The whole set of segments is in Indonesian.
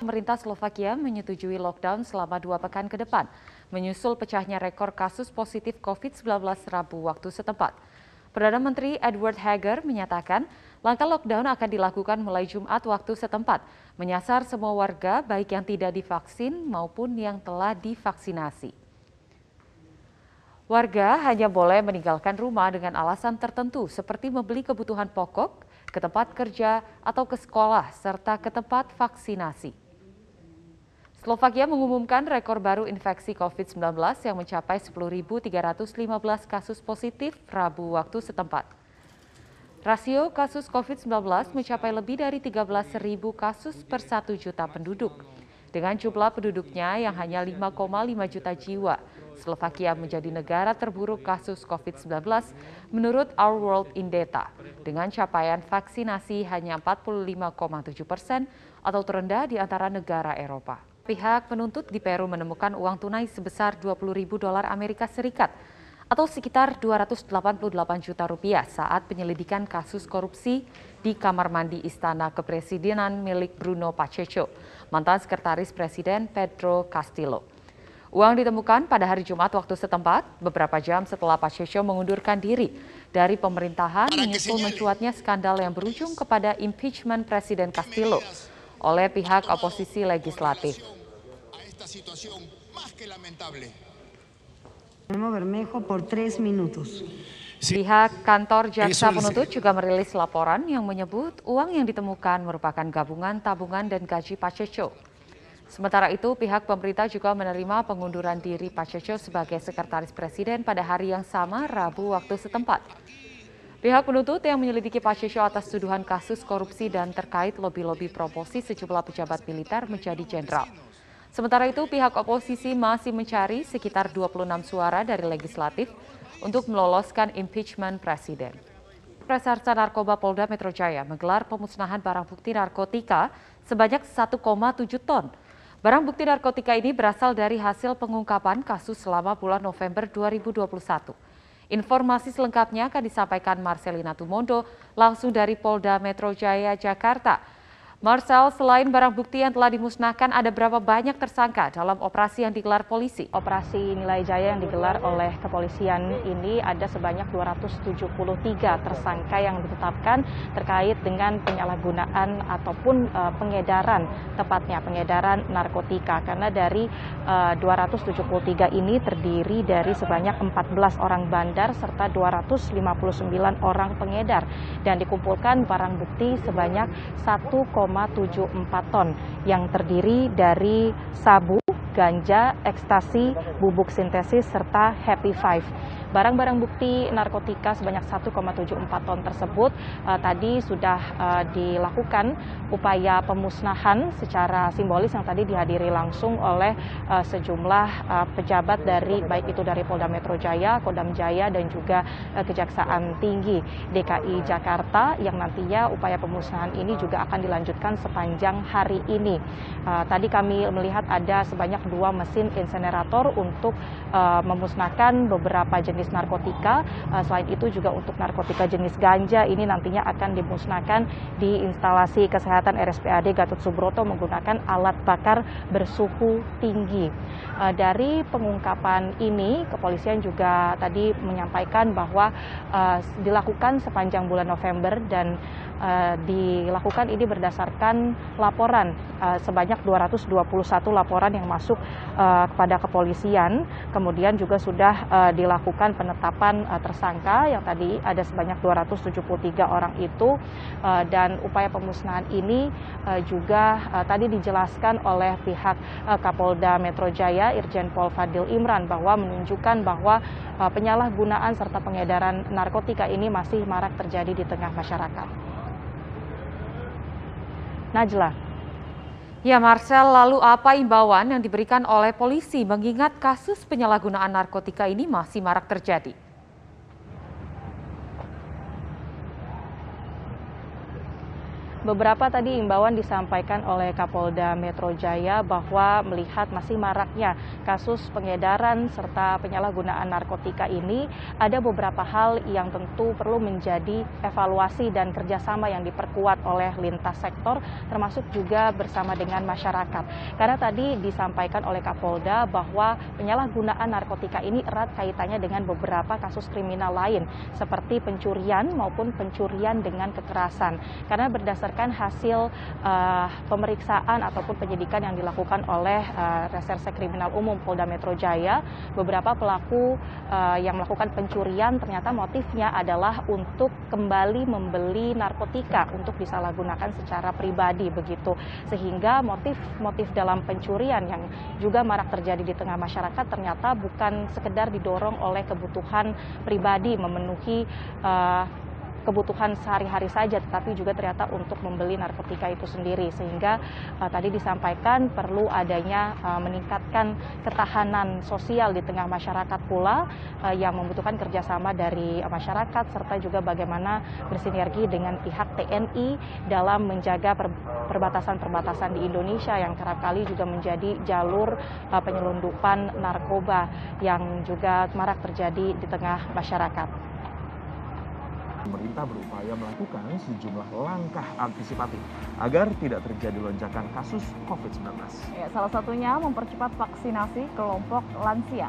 Pemerintah Slovakia menyetujui lockdown selama dua pekan ke depan, menyusul pecahnya rekor kasus positif COVID-19 Rabu waktu setempat. Perdana Menteri Edward Hager menyatakan langkah lockdown akan dilakukan mulai Jumat waktu setempat, menyasar semua warga baik yang tidak divaksin maupun yang telah divaksinasi. Warga hanya boleh meninggalkan rumah dengan alasan tertentu seperti membeli kebutuhan pokok, ke tempat kerja atau ke sekolah, serta ke tempat vaksinasi. Slovakia mengumumkan rekor baru infeksi COVID-19 yang mencapai 10.315 kasus positif Rabu waktu setempat. Rasio kasus COVID-19 mencapai lebih dari 13.000 kasus per 1 juta penduduk. Dengan jumlah penduduknya yang hanya 5,5 juta jiwa, Slovakia menjadi negara terburuk kasus COVID-19 menurut Our World in Data, dengan capaian vaksinasi hanya 45,7 persen atau terendah di antara negara Eropa. Pihak penuntut di Peru menemukan uang tunai sebesar 20 ribu dolar Amerika Serikat atau sekitar 288 juta rupiah saat penyelidikan kasus korupsi di kamar mandi Istana Kepresidenan milik Bruno Pacheco, mantan sekretaris Presiden Pedro Castillo. Uang ditemukan pada hari Jumat waktu setempat, beberapa jam setelah Pacheco mengundurkan diri dari pemerintahan menyusul mencuatnya skandal yang berujung kepada impeachment Presiden Castillo oleh pihak oposisi legislatif. Bermejo por tres minutos. Pihak kantor jaksa penuntut juga merilis laporan yang menyebut uang yang ditemukan merupakan gabungan tabungan dan gaji Pacheco. Sementara itu, pihak pemerintah juga menerima pengunduran diri Pacheco sebagai sekretaris presiden pada hari yang sama Rabu waktu setempat. Pihak penuntut yang menyelidiki Pacheco atas tuduhan kasus korupsi dan terkait lobi-lobi promosi sejumlah pejabat militer menjadi jenderal. Sementara itu, pihak oposisi masih mencari sekitar 26 suara dari legislatif untuk meloloskan impeachment presiden. Reserse Narkoba Polda Metro Jaya menggelar pemusnahan barang bukti narkotika sebanyak 1,7 ton. Barang bukti narkotika ini berasal dari hasil pengungkapan kasus selama bulan November 2021. Informasi selengkapnya akan disampaikan Marcelina Tumondo langsung dari Polda Metro Jaya, Jakarta. Marcel, selain barang bukti yang telah dimusnahkan, ada berapa banyak tersangka dalam operasi yang digelar polisi? Operasi Nilai Jaya yang digelar oleh kepolisian ini ada sebanyak 273 tersangka yang ditetapkan terkait dengan penyalahgunaan ataupun uh, pengedaran, tepatnya pengedaran narkotika. Karena dari uh, 273 ini terdiri dari sebanyak 14 orang bandar serta 259 orang pengedar dan dikumpulkan barang bukti sebanyak 1, 1,74 ton yang terdiri dari sabu, ganja, ekstasi, bubuk sintesis, serta Happy Five. Barang-barang bukti narkotika sebanyak 1,74 ton tersebut uh, tadi sudah uh, dilakukan upaya pemusnahan secara simbolis yang tadi dihadiri langsung oleh uh, sejumlah uh, pejabat dari baik itu dari Polda Metro Jaya, Kodam Jaya dan juga uh, Kejaksaan Tinggi DKI Jakarta yang nantinya upaya pemusnahan ini juga akan dilanjutkan sepanjang hari ini. Uh, tadi kami melihat ada sebanyak dua mesin insenerator untuk uh, memusnahkan beberapa jenis jenis narkotika. Uh, selain itu juga untuk narkotika jenis ganja ini nantinya akan dimusnahkan di instalasi kesehatan RSPAD Gatot Subroto menggunakan alat bakar bersuhu tinggi. Uh, dari pengungkapan ini, kepolisian juga tadi menyampaikan bahwa uh, dilakukan sepanjang bulan November dan dilakukan ini berdasarkan laporan sebanyak 221 laporan yang masuk kepada kepolisian. Kemudian juga sudah dilakukan melakukan penetapan uh, tersangka yang tadi ada sebanyak 273 orang itu uh, dan upaya pemusnahan ini uh, juga tadi dijelaskan oleh pihak Kapolda Metro Jaya Irjen Pol Fadil Imran bahwa menunjukkan bahwa penyalahgunaan serta pengedaran narkotika ini masih marak terjadi di tengah masyarakat. Najla. Ya Marcel, lalu apa imbauan yang diberikan oleh polisi mengingat kasus penyalahgunaan narkotika ini masih marak terjadi? Beberapa tadi imbauan disampaikan oleh Kapolda Metro Jaya bahwa melihat masih maraknya kasus pengedaran serta penyalahgunaan narkotika ini, ada beberapa hal yang tentu perlu menjadi evaluasi dan kerjasama yang diperkuat oleh lintas sektor, termasuk juga bersama dengan masyarakat. Karena tadi disampaikan oleh Kapolda bahwa penyalahgunaan narkotika ini erat kaitannya dengan beberapa kasus kriminal lain, seperti pencurian maupun pencurian dengan kekerasan. Karena berdasarkan berdasarkan hasil uh, pemeriksaan ataupun penyidikan yang dilakukan oleh uh, Reserse Kriminal Umum Polda Metro Jaya, beberapa pelaku uh, yang melakukan pencurian ternyata motifnya adalah untuk kembali membeli narkotika untuk disalahgunakan secara pribadi begitu. Sehingga motif-motif dalam pencurian yang juga marak terjadi di tengah masyarakat ternyata bukan sekedar didorong oleh kebutuhan pribadi memenuhi uh, kebutuhan sehari-hari saja, tetapi juga ternyata untuk membeli narkotika itu sendiri. Sehingga uh, tadi disampaikan perlu adanya uh, meningkatkan ketahanan sosial di tengah masyarakat pula uh, yang membutuhkan kerjasama dari masyarakat serta juga bagaimana bersinergi dengan pihak TNI dalam menjaga perbatasan-perbatasan di Indonesia yang kerap kali juga menjadi jalur penyelundupan narkoba yang juga marak terjadi di tengah masyarakat pemerintah berupaya melakukan sejumlah langkah antisipatif agar tidak terjadi lonjakan kasus COVID-19. Ya, salah satunya mempercepat vaksinasi kelompok lansia.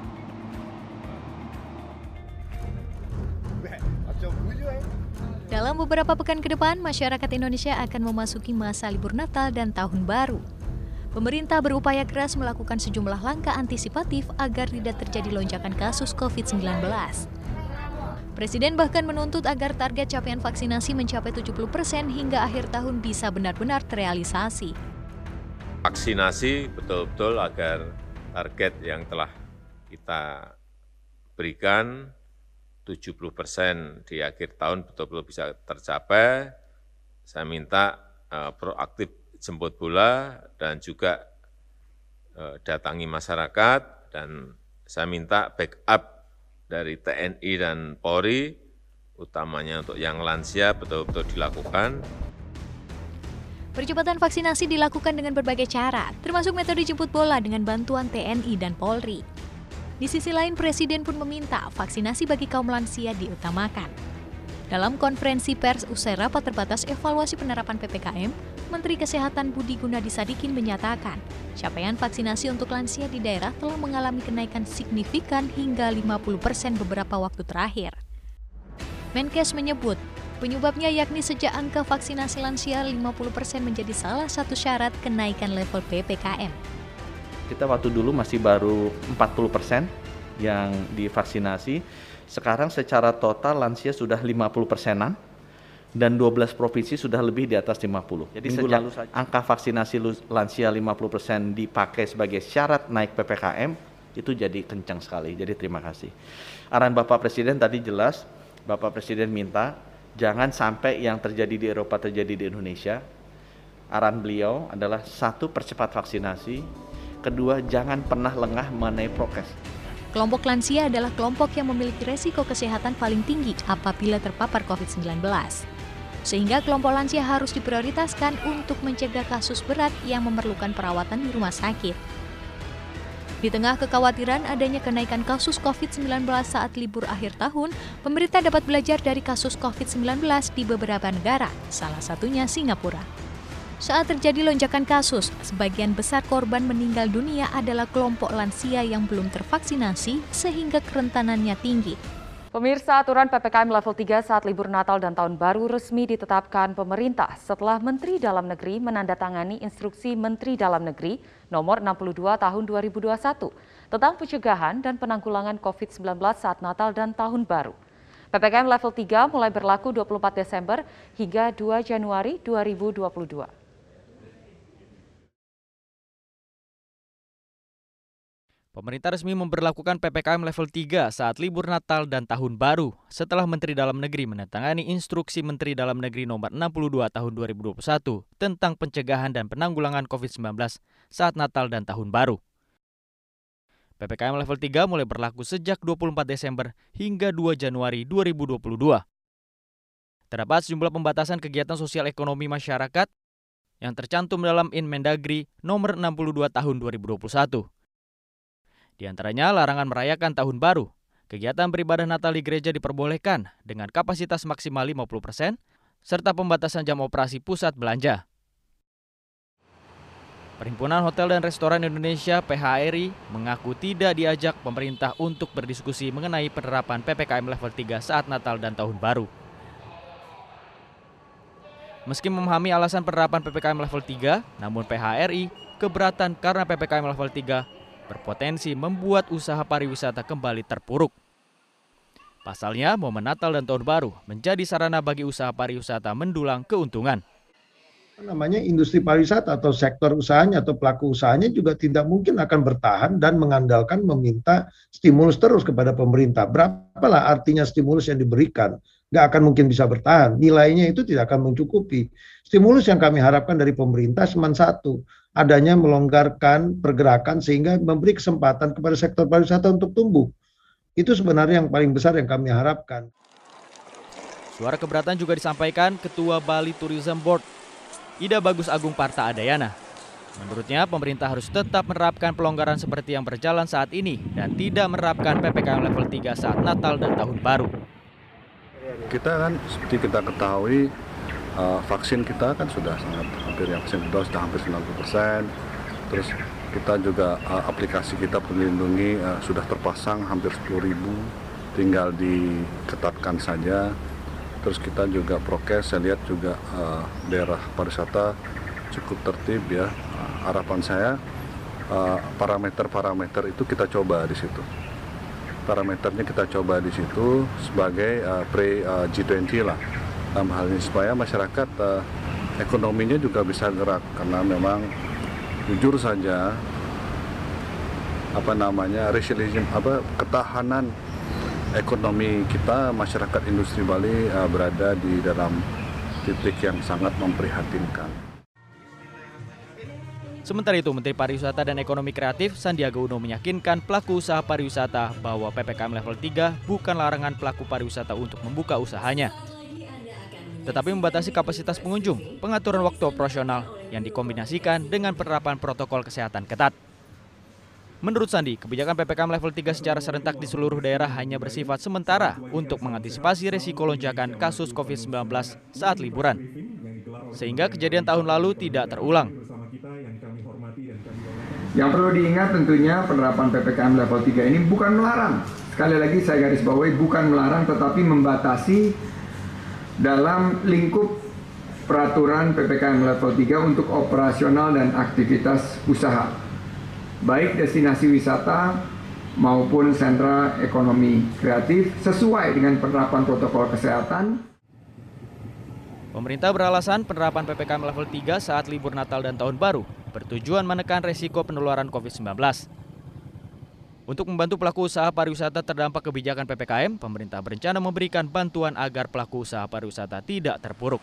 Dalam beberapa pekan ke depan, masyarakat Indonesia akan memasuki masa libur Natal dan Tahun Baru. Pemerintah berupaya keras melakukan sejumlah langkah antisipatif agar tidak terjadi lonjakan kasus COVID-19. Presiden bahkan menuntut agar target capaian vaksinasi mencapai 70 persen hingga akhir tahun bisa benar-benar terrealisasi. Vaksinasi betul-betul agar target yang telah kita berikan 70 persen di akhir tahun betul-betul bisa tercapai. Saya minta uh, proaktif jemput bola dan juga uh, datangi masyarakat dan saya minta backup dari TNI dan Polri, utamanya untuk yang lansia betul-betul dilakukan. Percepatan vaksinasi dilakukan dengan berbagai cara, termasuk metode jemput bola dengan bantuan TNI dan Polri. Di sisi lain, Presiden pun meminta vaksinasi bagi kaum lansia diutamakan. Dalam konferensi pers usai rapat terbatas evaluasi penerapan PPKM, Menteri Kesehatan Budi Gunadi Sadikin menyatakan, capaian vaksinasi untuk lansia di daerah telah mengalami kenaikan signifikan hingga 50 persen beberapa waktu terakhir. Menkes menyebut, penyebabnya yakni sejak angka vaksinasi lansia 50 persen menjadi salah satu syarat kenaikan level PPKM. Kita waktu dulu masih baru 40 persen yang divaksinasi, sekarang secara total lansia sudah 50 persenan dan 12 provinsi sudah lebih di atas 50. Jadi Minggu lalu saja. angka vaksinasi lansia 50 persen dipakai sebagai syarat naik PPKM itu jadi kencang sekali. Jadi terima kasih. Arahan Bapak Presiden tadi jelas, Bapak Presiden minta jangan sampai yang terjadi di Eropa terjadi di Indonesia. Arahan beliau adalah satu percepat vaksinasi, kedua jangan pernah lengah mengenai prokes. Kelompok lansia adalah kelompok yang memiliki resiko kesehatan paling tinggi apabila terpapar COVID-19. Sehingga kelompok lansia harus diprioritaskan untuk mencegah kasus berat yang memerlukan perawatan di rumah sakit. Di tengah kekhawatiran adanya kenaikan kasus COVID-19 saat libur akhir tahun, pemerintah dapat belajar dari kasus COVID-19 di beberapa negara, salah satunya Singapura. Saat terjadi lonjakan kasus, sebagian besar korban meninggal dunia adalah kelompok lansia yang belum tervaksinasi sehingga kerentanannya tinggi. Pemirsa aturan PPKM level 3 saat libur Natal dan Tahun Baru resmi ditetapkan pemerintah setelah Menteri Dalam Negeri menandatangani instruksi Menteri Dalam Negeri nomor 62 tahun 2021 tentang pencegahan dan penanggulangan COVID-19 saat Natal dan Tahun Baru. PPKM level 3 mulai berlaku 24 Desember hingga 2 Januari 2022. Pemerintah resmi memperlakukan PPKM level 3 saat libur Natal dan Tahun Baru setelah Menteri Dalam Negeri menandatangani Instruksi Menteri Dalam Negeri nomor 62 tahun 2021 tentang pencegahan dan penanggulangan COVID-19 saat Natal dan Tahun Baru. PPKM level 3 mulai berlaku sejak 24 Desember hingga 2 Januari 2022. terdapat sejumlah pembatasan kegiatan sosial ekonomi masyarakat yang tercantum dalam Inmendagri nomor 62 tahun 2021. Di antaranya larangan merayakan tahun baru. Kegiatan beribadah Natal di gereja diperbolehkan dengan kapasitas maksimal 50% serta pembatasan jam operasi pusat belanja. Perhimpunan Hotel dan Restoran Indonesia PHRI mengaku tidak diajak pemerintah untuk berdiskusi mengenai penerapan PPKM level 3 saat Natal dan Tahun Baru. Meski memahami alasan penerapan PPKM level 3, namun PHRI keberatan karena PPKM level 3 berpotensi membuat usaha pariwisata kembali terpuruk. Pasalnya, momen Natal dan Tahun Baru menjadi sarana bagi usaha pariwisata mendulang keuntungan namanya industri pariwisata atau sektor usahanya atau pelaku usahanya juga tidak mungkin akan bertahan dan mengandalkan meminta stimulus terus kepada pemerintah. Berapalah artinya stimulus yang diberikan? Nggak akan mungkin bisa bertahan. Nilainya itu tidak akan mencukupi. Stimulus yang kami harapkan dari pemerintah cuma satu, adanya melonggarkan pergerakan sehingga memberi kesempatan kepada sektor pariwisata untuk tumbuh. Itu sebenarnya yang paling besar yang kami harapkan. Suara keberatan juga disampaikan Ketua Bali Tourism Board Ida Bagus Agung Parta Adayana. Menurutnya, pemerintah harus tetap menerapkan pelonggaran seperti yang berjalan saat ini dan tidak menerapkan PPKM level 3 saat Natal dan Tahun Baru. Kita kan seperti kita ketahui uh, vaksin kita kan sudah sangat hampir ya vaksin kedua sudah hampir 90 persen. Terus kita juga uh, aplikasi kita melindungi uh, sudah terpasang hampir 10 ribu, tinggal diketatkan saja. Terus kita juga prokes saya lihat juga uh, daerah pariwisata cukup tertib ya. Uh, harapan saya eh, parameter-parameter uh, itu kita coba di situ parameternya kita coba di situ sebagai uh, pre uh, G20 lah dalam hal ini supaya masyarakat uh, ekonominya juga bisa gerak karena memang jujur saja apa namanya resilience apa ketahanan ekonomi kita, masyarakat industri Bali uh, berada di dalam titik yang sangat memprihatinkan. Sementara itu, Menteri Pariwisata dan Ekonomi Kreatif Sandiaga Uno meyakinkan pelaku usaha pariwisata bahwa PPKM level 3 bukan larangan pelaku pariwisata untuk membuka usahanya. Tetapi membatasi kapasitas pengunjung, pengaturan waktu operasional yang dikombinasikan dengan penerapan protokol kesehatan ketat. Menurut Sandi, kebijakan PPKM level 3 secara serentak di seluruh daerah hanya bersifat sementara untuk mengantisipasi resiko lonjakan kasus COVID-19 saat liburan. Sehingga kejadian tahun lalu tidak terulang. Yang perlu diingat tentunya penerapan PPKM level 3 ini bukan melarang. Sekali lagi saya garis bawahi bukan melarang tetapi membatasi dalam lingkup peraturan PPKM level 3 untuk operasional dan aktivitas usaha baik destinasi wisata maupun sentra ekonomi kreatif sesuai dengan penerapan protokol kesehatan. Pemerintah beralasan penerapan PPKM level 3 saat libur Natal dan Tahun Baru bertujuan menekan resiko penularan COVID-19. Untuk membantu pelaku usaha pariwisata terdampak kebijakan PPKM, pemerintah berencana memberikan bantuan agar pelaku usaha pariwisata tidak terpuruk.